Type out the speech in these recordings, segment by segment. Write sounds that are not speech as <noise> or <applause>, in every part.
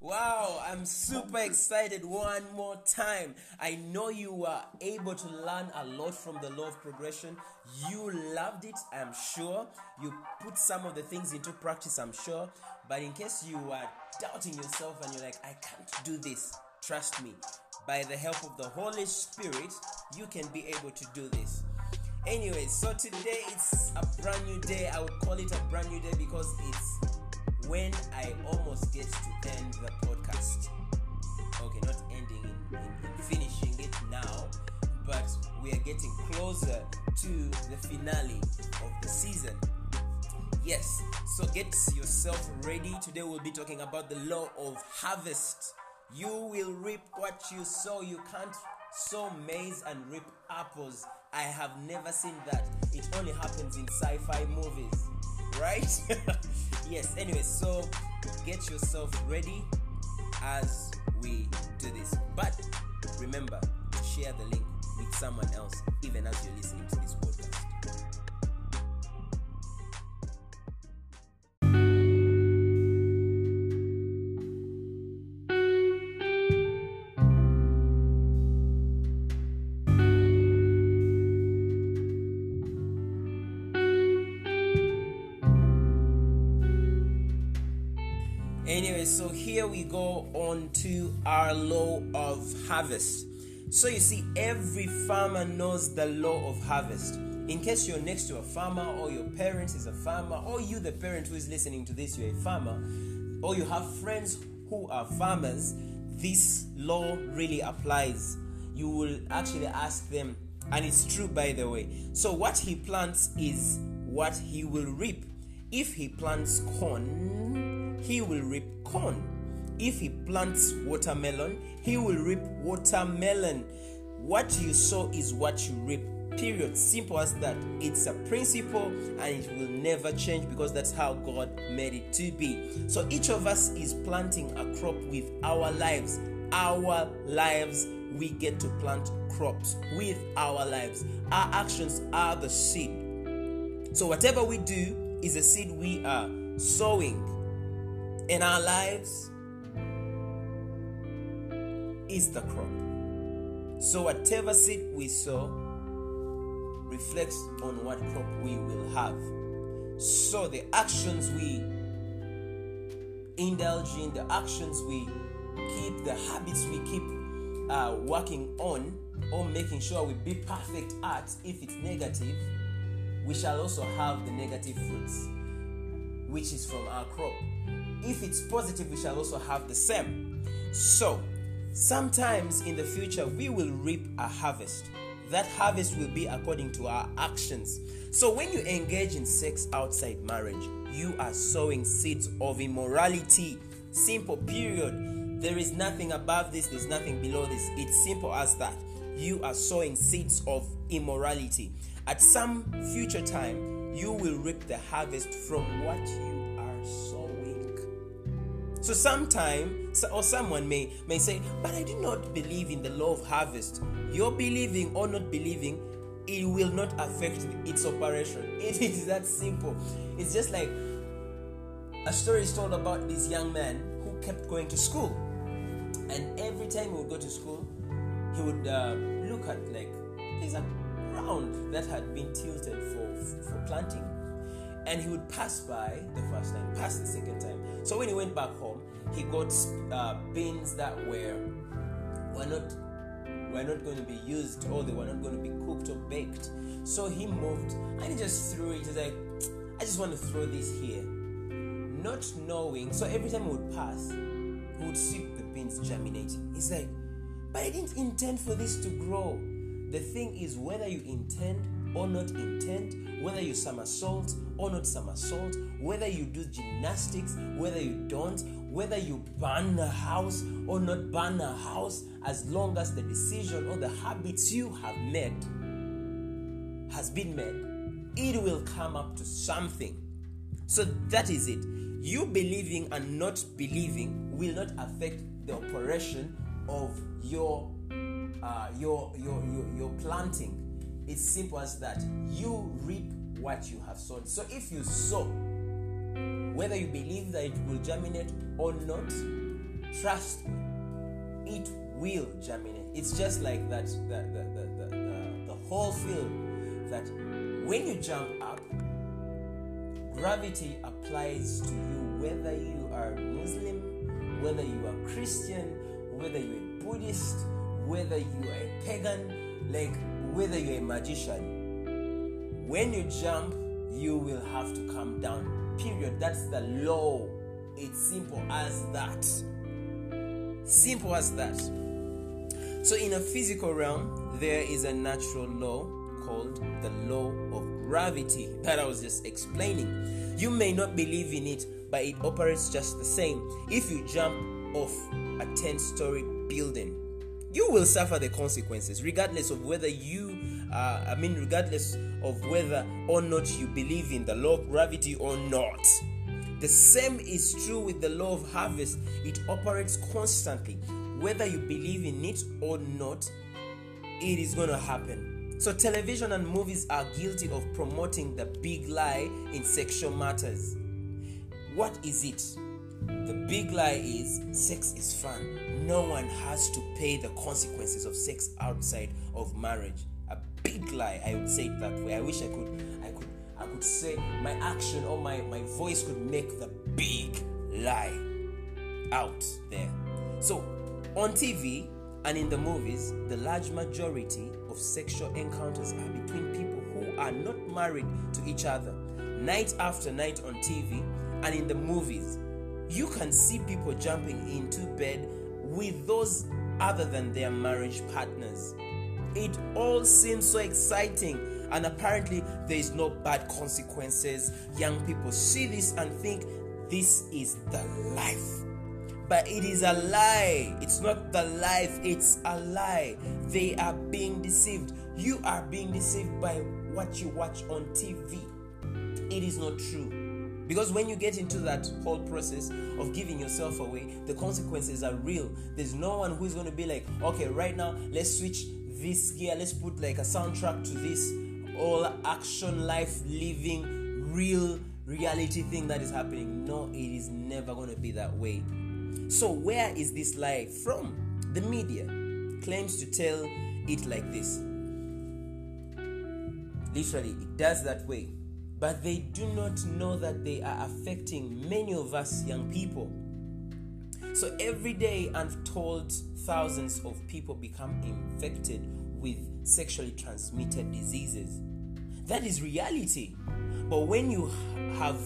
Wow, I'm super excited one more time. I know you were able to learn a lot from the law of progression. You loved it, I'm sure. You put some of the things into practice, I'm sure. But in case you are doubting yourself and you're like, I can't do this, trust me. By the help of the Holy Spirit, you can be able to do this. Anyway, so today it's a brand new day. I would call it a brand new day because it's when I almost get to end the podcast. Okay, not ending in, in, in finishing it now, but we are getting closer to the finale of the season. Yes, so get yourself ready. Today we'll be talking about the law of harvest. You will reap what you sow. You can't sow maize and reap apples. I have never seen that. It only happens in sci fi movies right? <laughs> yes, anyway, so get yourself ready as we do this. But remember to share the link with someone else, even as you're listening to this law of harvest. So you see, every farmer knows the law of harvest. In case you're next to a farmer, or your parents is a farmer, or you, the parent who is listening to this, you're a farmer, or you have friends who are farmers, this law really applies. You will actually ask them, and it's true by the way. So, what he plants is what he will reap. If he plants corn, he will reap corn. If he plants watermelon, he will reap watermelon. What you sow is what you reap. Period. Simple as that. It's a principle and it will never change because that's how God made it to be. So each of us is planting a crop with our lives. Our lives, we get to plant crops with our lives. Our actions are the seed. So whatever we do is a seed we are sowing in our lives is the crop. So, whatever seed we sow reflects on what crop we will have. So, the actions we indulge in, the actions we keep, the habits we keep uh, working on, or making sure we be perfect at, if it's negative, we shall also have the negative fruits, which is from our crop. If it's positive, we shall also have the same. So, sometimes in the future, we will reap a harvest. That harvest will be according to our actions. So, when you engage in sex outside marriage, you are sowing seeds of immorality. Simple, period. There is nothing above this, there's nothing below this. It's simple as that. You are sowing seeds of immorality. At some future time, you will reap the harvest from what you. So sometime or someone may may say, "But I do not believe in the law of harvest." Your believing or not believing, it will not affect its operation. <laughs> It is that simple. It's just like a story is told about this young man who kept going to school, and every time he would go to school, he would uh, look at like there's a ground that had been tilted for for planting and he would pass by the first time, pass the second time. So when he went back home, he got uh, beans that were were not were not going to be used or they were not going to be cooked or baked. So he moved and he just threw it. He's like, I just want to throw this here, not knowing. So every time he would pass, he would see the beans germinating. He's like, but I didn't intend for this to grow. The thing is, whether you intend or not intend, whether you somersault or not somersault, whether you do gymnastics, whether you don't, whether you burn a house or not burn a house, as long as the decision or the habits you have made has been made, it will come up to something. So that is it. You believing and not believing will not affect the operation of your uh, your, your your your planting it's simple as that. You reap what you have sown. So if you sow, whether you believe that it will germinate or not, trust me, it will germinate. It's just like that the, the, the, the, the, the whole field that when you jump up, gravity applies to you whether you are Muslim, whether you are Christian, whether you're a Buddhist, whether you are a pagan, like whether you're a magician. When you jump, you will have to come down. Period. That's the law. It's simple as that. Simple as that. So, in a physical realm, there is a natural law called the law of gravity that I was just explaining. You may not believe in it, but it operates just the same. If you jump off a 10 story building, you will suffer the consequences, regardless of whether you, uh, I mean, regardless of whether or not you believe in the law of gravity or not. The same is true with the law of harvest, it operates constantly. Whether you believe in it or not, it is going to happen. So, television and movies are guilty of promoting the big lie in sexual matters. What is it? The big lie is sex is fun. No one has to pay the consequences of sex outside of marriage. Big lie. I would say it that way. I wish I could I could I could say my action or my, my voice could make the big lie out there. So on TV and in the movies, the large majority of sexual encounters are between people who are not married to each other. Night after night on TV and in the movies, you can see people jumping into bed with those other than their marriage partners. It all seems so exciting, and apparently, there is no bad consequences. Young people see this and think this is the life. But it is a lie. It's not the life, it's a lie. They are being deceived. You are being deceived by what you watch on TV. It is not true. Because when you get into that whole process of giving yourself away, the consequences are real. There's no one who's going to be like, okay, right now, let's switch this gear, let's put like a soundtrack to this all action, life, living, real reality thing that is happening. No, it is never going to be that way. So, where is this lie from? The media claims to tell it like this. Literally, it does that way but they do not know that they are affecting many of us young people. So every day, untold thousands of people become infected with sexually transmitted diseases. That is reality. But when you have,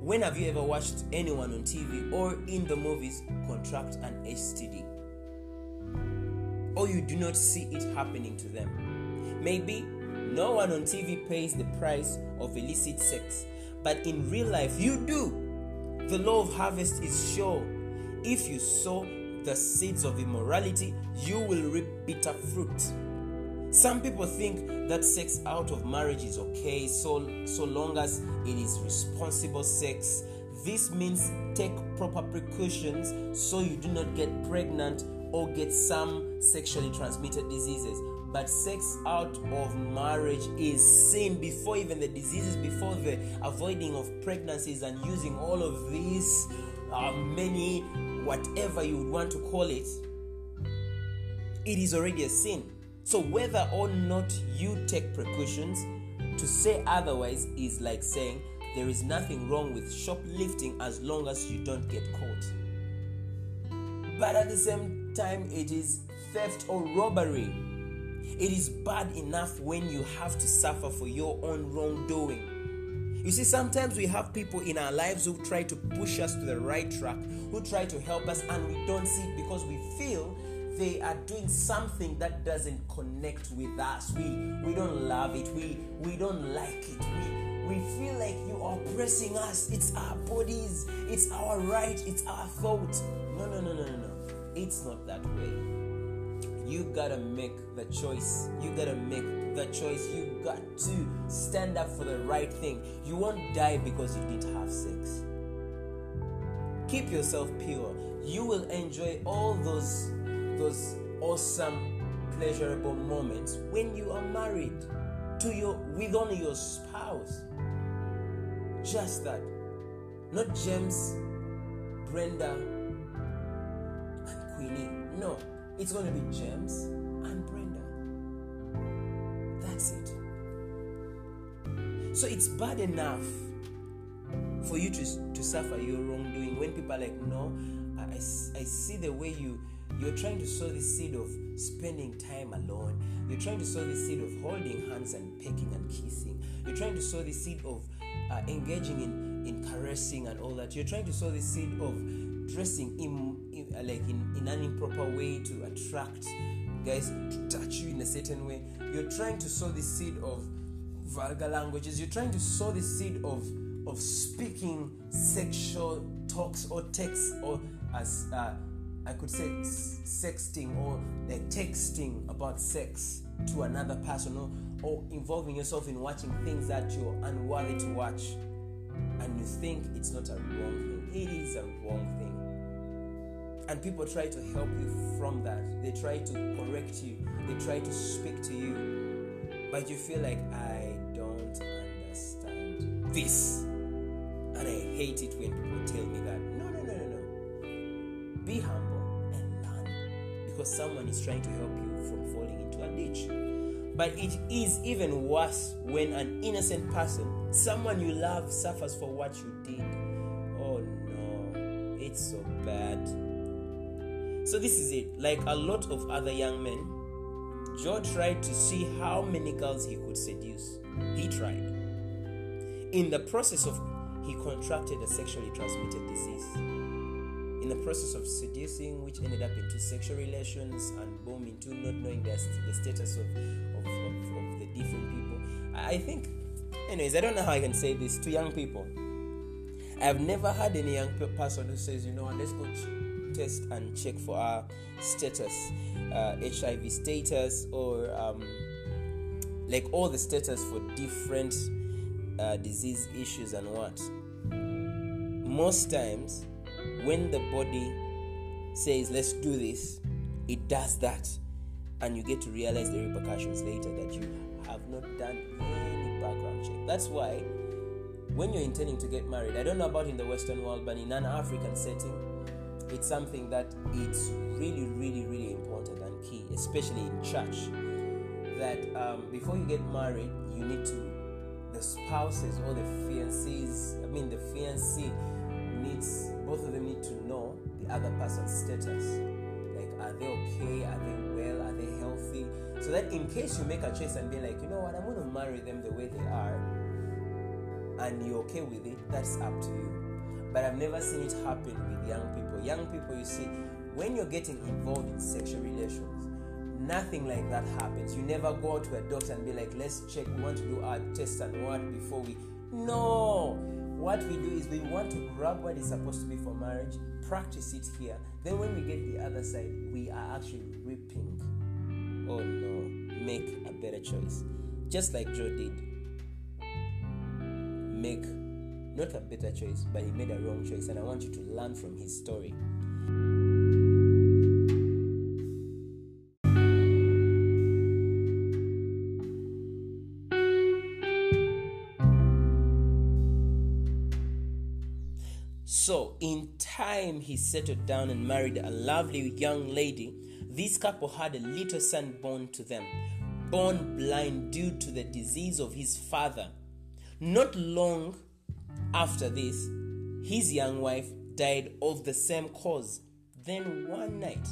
when have you ever watched anyone on TV or in the movies contract an STD? Or you do not see it happening to them? Maybe no one on TV pays the price of illicit sex, but in real life, you do. The law of harvest is sure. If you sow the seeds of immorality, you will reap bitter fruit. Some people think that sex out of marriage is okay so, so long as it is responsible sex. This means take proper precautions so you do not get pregnant or get some sexually transmitted diseases. But sex out of marriage is sin before even the diseases, before the avoiding of pregnancies and using all of these uh, many, whatever you would want to call it. It is already a sin. So, whether or not you take precautions, to say otherwise is like saying there is nothing wrong with shoplifting as long as you don't get caught. But at the same time, it is theft or robbery. It is bad enough when you have to suffer for your own wrongdoing. You see, sometimes we have people in our lives who try to push us to the right track, who try to help us, and we don't see it because we feel they are doing something that doesn't connect with us. We we don't love it. We we don't like it. We we feel like you are oppressing us. It's our bodies. It's our right. It's our thought. No no no no no no. It's not that way you gotta make the choice. You gotta make the choice. You got to stand up for the right thing. You won't die because you didn't have sex. Keep yourself pure. You will enjoy all those those awesome, pleasurable moments when you are married to your with only your spouse. Just that. Not James, Brenda, and Queenie. No, it's going to be James and Brenda. That's it. So it's bad enough for you to, to suffer your wrongdoing when people are like, no, I, I see the way you you're trying to sow the seed of spending time alone. You're trying to sow the seed of holding hands and pecking and kissing. You're trying to sow the seed of uh, engaging in, in caressing and all that. You're trying to sow the seed of dressing in, in uh, like in, in an improper way to attract guys to touch you in a certain way. You're trying to sow the seed of vulgar languages. You're trying to sow the seed of of speaking sexual talks or texts or as uh, I could say sexting or like texting about sex to another person or, or involving yourself in watching things that you're unworthy to watch and you think it's not a wrong thing. It is a wrong thing. And people try to help you from that. They try to correct you. They try to speak to you. But you feel like I don't understand this. And I hate it when people tell me that. No, no, no, no, no. Be humble and learn because someone is trying to help you from falling into a ditch. But it is even worse when an innocent person, someone you love, suffers for what you did. Oh no, it's so bad. So, this is it. Like a lot of other young men, Joe tried to see how many girls he could seduce. He tried. In the process of he contracted a sexually transmitted disease. In the process of seducing, which ended up into sexual relations and boom, into not knowing the, the status of. I think, anyways, I don't know how I can say this to young people. I've never had any young person who says, you know what, let's go test and check for our status, uh, HIV status, or um, like all the status for different uh, disease issues and what. Most times, when the body says, let's do this, it does that. And you get to realize the repercussions later that you have not done. That's why, when you're intending to get married, I don't know about in the Western world, but in an African setting, it's something that it's really, really, really important and key, especially in church. That um, before you get married, you need to the spouses or the fiancés, I mean the fiancé needs both of them need to know the other person's status. Like are they okay? Are they well? Are they healthy? So that in case you make a choice and be like, you know what, I'm gonna marry them the way they are and you're okay with it, that's up to you. But I've never seen it happen with young people. Young people, you see, when you're getting involved in sexual relations, Nothing like that happens. You never go to a doctor and be like, let's check, we want to do our test and what before we. No! What we do is we want to grab what is supposed to be for marriage, practice it here. Then when we get the other side, we are actually reaping. Oh no, make a better choice. Just like Joe did. Make not a better choice, but he made a wrong choice. And I want you to learn from his story. So, in time, he settled down and married a lovely young lady. This couple had a little son born to them, born blind due to the disease of his father. Not long after this, his young wife died of the same cause. Then, one night,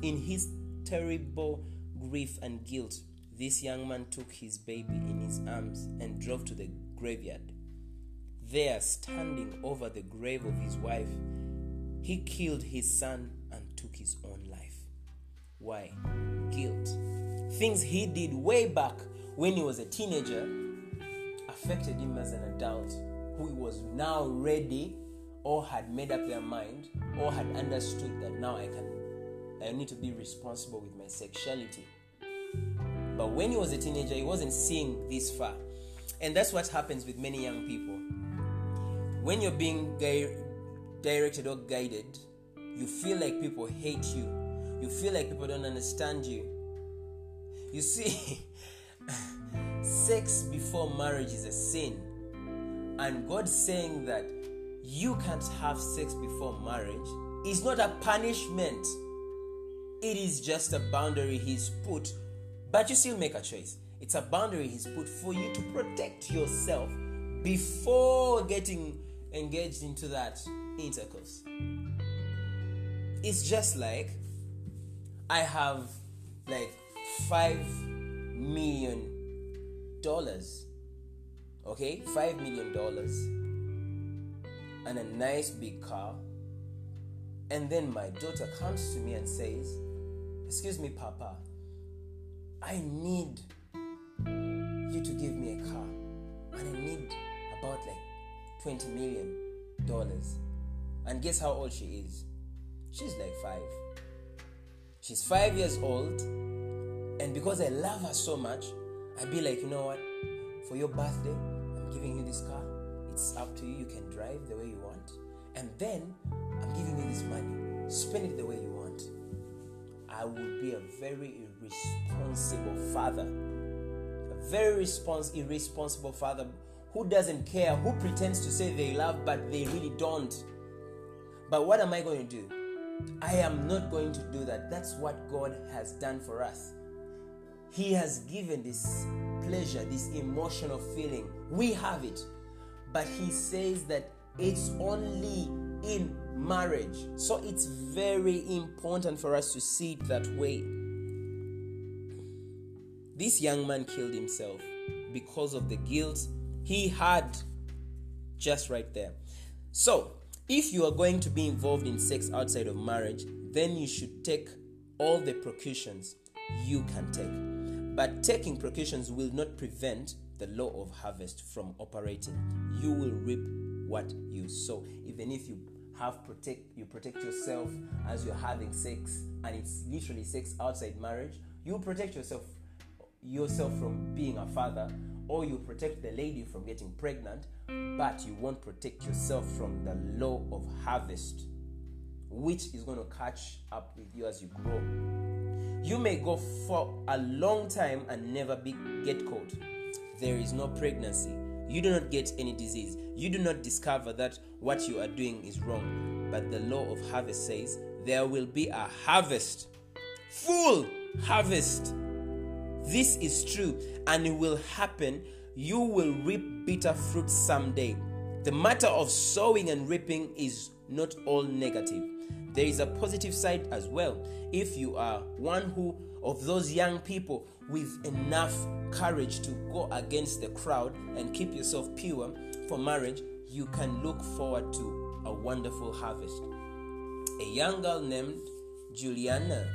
in his terrible grief and guilt, this young man took his baby in his arms and drove to the graveyard. There, standing over the grave of his wife, he killed his son and took his own life. Why? Guilt. Things he did way back when he was a teenager affected him as an adult who was now ready or had made up their mind or had understood that now I can I need to be responsible with my sexuality. But when he was a teenager, he wasn't seeing this far. And that's what happens with many young people when you're being directed or guided, you feel like people hate you. You feel like people don't understand you. You see, <laughs> sex before marriage is a sin. And God saying that you can't have sex before marriage is not a punishment. It is just a boundary He's put, but you still make a choice. It's a boundary He's put for you to protect yourself before getting engaged into that intercourse. It's just like I have like five million dollars. Okay, five million dollars and a nice big car. And then my daughter comes to me and says, Excuse me, Papa, I need you to give me a car. And I need about like 20 million dollars. And guess how old she is? She's like five. She's five years old. And because I love her so much, I'd be like, you know what? For your birthday, I'm giving you this car. It's up to you. You can drive the way you want. And then I'm giving you this money. Spend it the way you want. I would be a very irresponsible father. A very respons- irresponsible father who doesn't care, who pretends to say they love, but they really don't. But what am I going to do? I am not going to do that. That's what God has done for us. He has given this pleasure, this emotional feeling. We have it. But He says that it's only in marriage. So it's very important for us to see it that way. This young man killed himself because of the guilt he had just right there. So, if you are going to be involved in sex outside of marriage, then you should take all the precautions you can take. But taking precautions will not prevent the law of harvest from operating. You will reap what you sow. Even if you have protect you protect yourself as you're having sex and it's literally sex outside marriage, you protect yourself yourself from being a father or you protect the lady from getting pregnant, but you won't protect yourself from the law of harvest, which is going to catch up with you as you grow. You may go for a long time and never be, get caught. There is no pregnancy. You do not get any disease. You do not discover that what you are doing is wrong. But the law of harvest says there will be a harvest, full harvest this is true and it will happen. You will reap bitter fruit someday. The matter of sowing and reaping is not all negative. There is a positive side as well. If you are one who of those young people with enough courage to go against the crowd and keep yourself pure for marriage, you can look forward to a wonderful harvest. A young girl named Juliana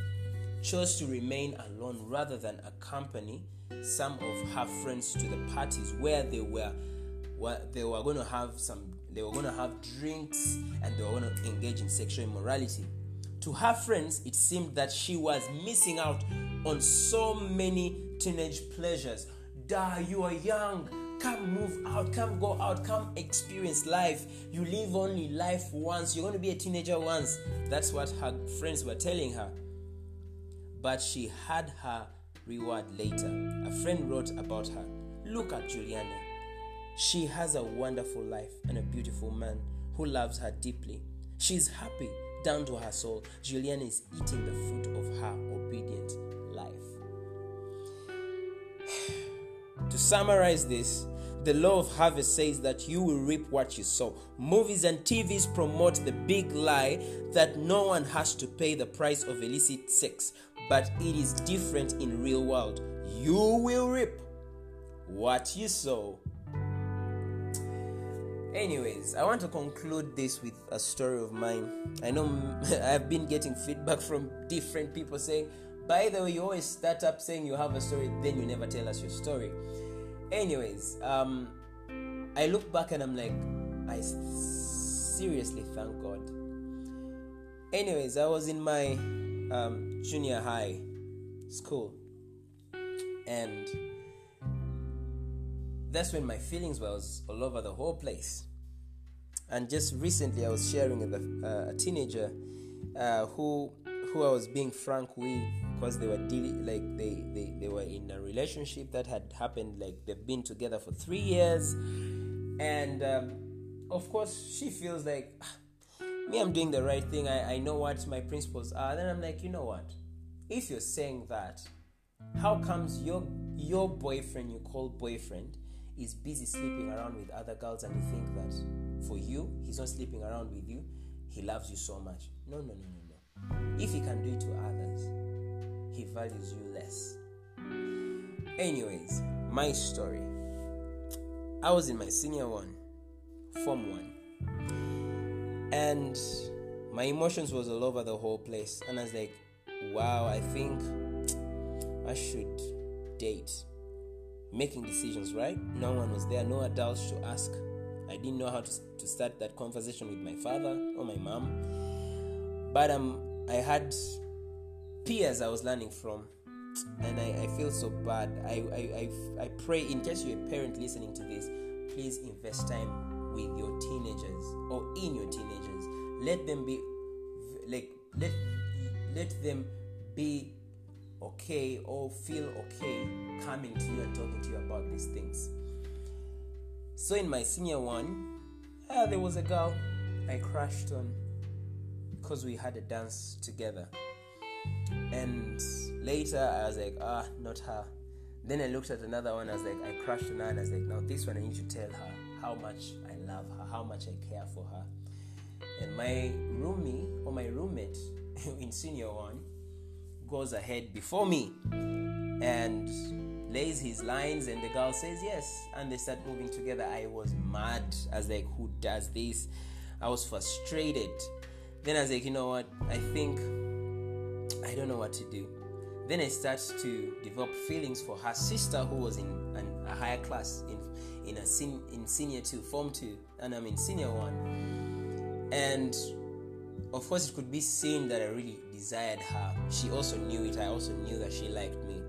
chose to remain alone rather than accompany some of her friends to the parties where they were where they were going to have some they were going to have drinks and they were going to engage in sexual immorality. To her friends it seemed that she was missing out on so many teenage pleasures. Da you are young. Come move out. Come go out. Come experience life. You live only life once. You're going to be a teenager once. That's what her friends were telling her. But she had her reward later. A friend wrote about her. Look at Juliana. She has a wonderful life and a beautiful man who loves her deeply. She's happy down to her soul. Juliana is eating the fruit of her obedient life. <sighs> to summarize this, the law of harvest says that you will reap what you sow. Movies and TVs promote the big lie that no one has to pay the price of illicit sex but it is different in real world. You will reap what you sow. Anyways, I want to conclude this with a story of mine. I know <laughs> I've been getting feedback from different people saying, by the way, you always start up saying you have a story, then you never tell us your story. Anyways, um, I look back and I'm like, I seriously thank God. Anyways, I was in my um, junior high school, and that's when my feelings was all over the whole place. And just recently, I was sharing with a, uh, a teenager uh, who who I was being frank with because they were dealing like they, they they were in a relationship that had happened like they've been together for three years, and um, of course she feels like me, I'm doing the right thing. I, I know what my principles are. Then I'm like, you know what? if you're saying that, how comes your your boyfriend you call boyfriend is busy sleeping around with other girls and you think that for you he's not sleeping around with you, he loves you so much. No, no, no, no, no. If he can do it to others, he values you less. Anyways, my story. I was in my senior one, form one, and my emotions was all over the whole place, and I was like, "Wow, I think I should date." Making decisions, right? No one was there, no adults to ask. I didn't know how to, to start that conversation with my father or my mom, but um, I had peers I was learning from and I, I feel so bad. I, I, I, I pray, in case you're a parent listening to this, please invest time with your teenagers or in your teenagers. Let them be, like, let, let them be okay or feel okay coming to you and talking to you about these things. So in my senior one, uh, there was a girl I crashed on because we had a dance together. And later I was like, ah, not her. Then I looked at another one, I was like, I crushed on her, and I was like, now this one I need to tell her how much I love her, how much I care for her. And my roomie or my roommate <laughs> in senior one goes ahead before me and lays his lines, and the girl says yes, and they start moving together. I was mad. as like, who does this? I was frustrated. Then I was like, you know what? I think I don't know what to do. Then I start to develop feelings for her sister who was in an, a higher class in in a sen, in senior two, form two, and I'm in senior one. And of course, it could be seen that I really desired her. She also knew it. I also knew that she liked me.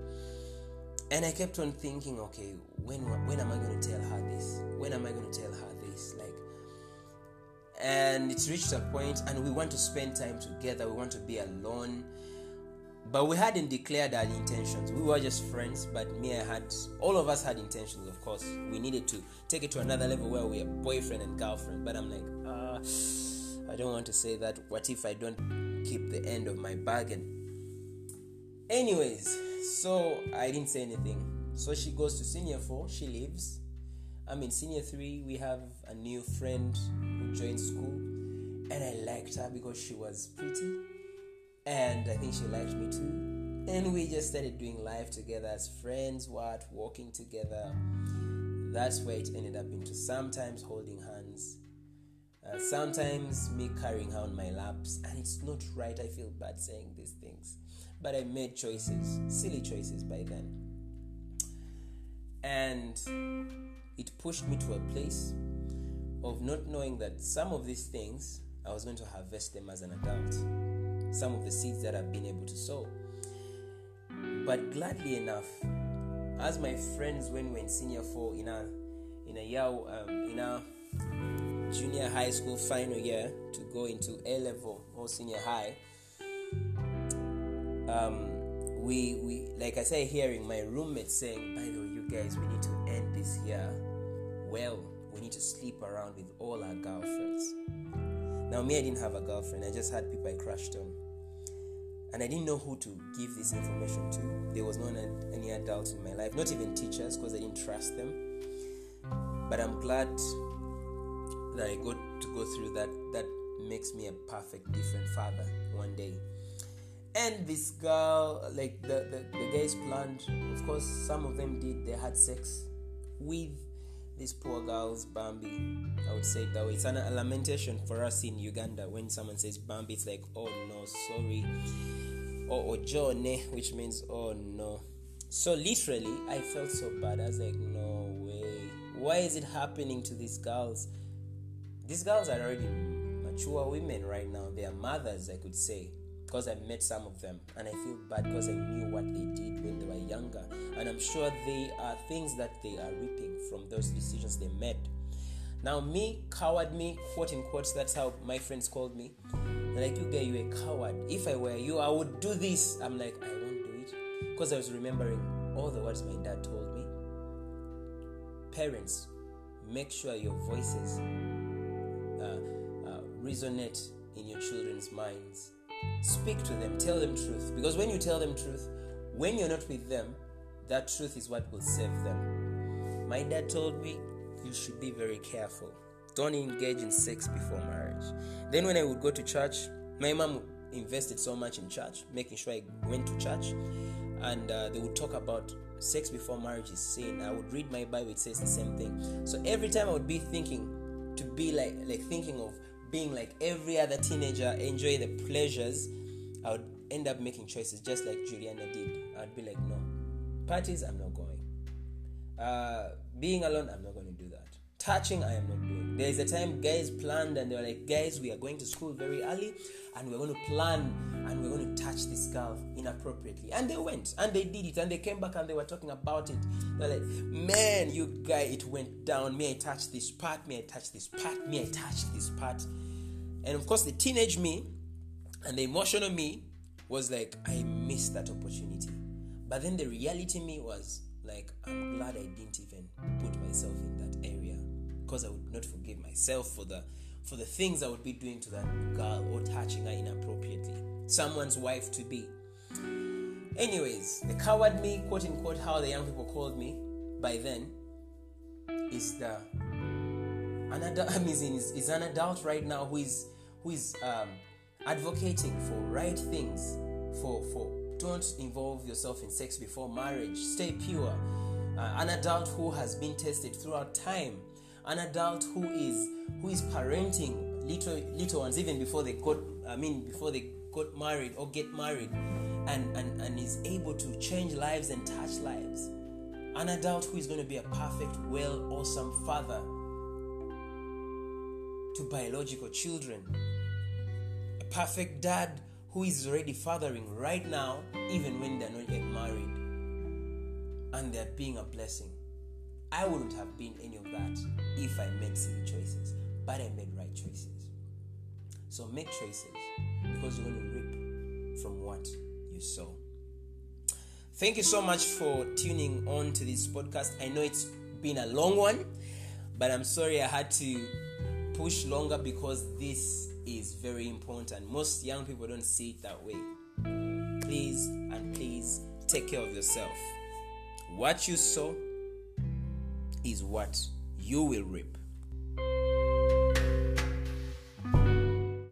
And I kept on thinking, okay, when when am I going to tell her this? When am I going to tell her this? Like, and it's reached a point, and we want to spend time together. We want to be alone but we hadn't declared our intentions. We were just friends, but me, I had all of us had intentions. Of course, we needed to take it to another level where we are boyfriend and girlfriend. But I'm like, uh, I don't want to say that. What if I don't keep the end of my bargain? Anyways, so I didn't say anything. So she goes to senior four. She leaves. I'm in senior three. We have a new friend who joined school, and I liked her because she was pretty and I think she liked me too. And we just started doing life together as friends, what, walking together. That's where it ended up into sometimes holding uh, sometimes me carrying her on my laps. And it's not right, I feel bad saying these things. But I made choices, silly choices by then. And it pushed me to a place of not knowing that some of these things I was going to harvest them as an adult some of the seeds that I've been able to sow. But gladly enough, as my friends when we were in senior four in a in a year um, in a junior high school final year to go into A level or senior high, um, we we like I say hearing my roommate saying, by the way, you guys, we need to end this year well. We need to sleep around with all our girlfriends. Now, me, I didn't have a girlfriend. I just had people I crushed on and I didn't know who to give this information to. There was no any adult in my life, not even teachers, because I didn't trust them. But I'm glad that I got to go through that. That makes me a perfect, different father one day. And this girl, like the, the, the guys planned, of course, some of them did, they had sex with these poor girls, Bambi. I would say it that way. It's an, a lamentation for us in Uganda when someone says Bambi, it's like, oh no, sorry oh, oh, or ojone, which means oh no. So literally, I felt so bad. I was like, no way. Why is it happening to these girls? These girls are already mature women right now. They are mothers, I could say, because I met some of them, and I feel bad because I knew what they did when they were younger, and I'm sure they are things that they are reaping from those decisions they made. Now, me, coward me, quote unquote, that's how my friends called me like, you guy, you're a coward. If I were you, I would do this. I'm like, I won't do it. Because I was remembering all the words my dad told me. Parents, make sure your voices resonate in your children's minds. speak to them, tell them truth. Because when you tell them truth, when you're not with them, that truth is what will save them. My dad told me you should be very careful. Don't engage in sex before marriage. Then, when I would go to church, my mom invested so much in church, making sure I went to church, and uh, they would talk about sex before marriage is sin. I would read my Bible; it says the same thing. So every time I would be thinking to be like, like thinking of being like every other teenager, enjoy the pleasures, I would end up making choices just like Juliana did. I'd be like, no, parties, I'm not going. Uh, being alone, I'm not going to do that. Touching, I am not doing. There is a time guys planned and they were like, guys, we are going to school very early and we're going to plan and we're going to touch this girl inappropriately. And they went and they did it and they came back and they were talking about it. They're like, man, you guy, it went down. May I touch this part. May I touch this part. May I touch this part. And of course, the teenage me and the emotional me was like, I missed that opportunity. But then the reality me was like, I'm glad I didn't even put myself in that area because I would not forgive myself for the for the things I would be doing to that girl or touching her inappropriately. Someone's wife to be. Anyways, the coward me, quote unquote, how the young people called me by then, is the an adult. <laughs> I mean, is, is an adult right now who is who is um, advocating for right things, for for don't involve yourself in sex before marriage. Stay pure. Uh, an adult who has been tested throughout time. An adult who is who is parenting little little ones even before they got I mean before they got married or get married and, and, and is able to change lives and touch lives. An adult who is going to be a perfect, well, awesome father to biological children. Perfect dad who is already fathering right now, even when they're not yet married. And they're being a blessing. I wouldn't have been any of that if I made silly choices, but I made right choices. So make choices because you're going to reap from what you sow. Thank you so much for tuning on to this podcast. I know it's been a long one, but I'm sorry I had to push longer because this is very important. Most young people don't see it that way. Please and please take care of yourself. What you sow is what you will reap.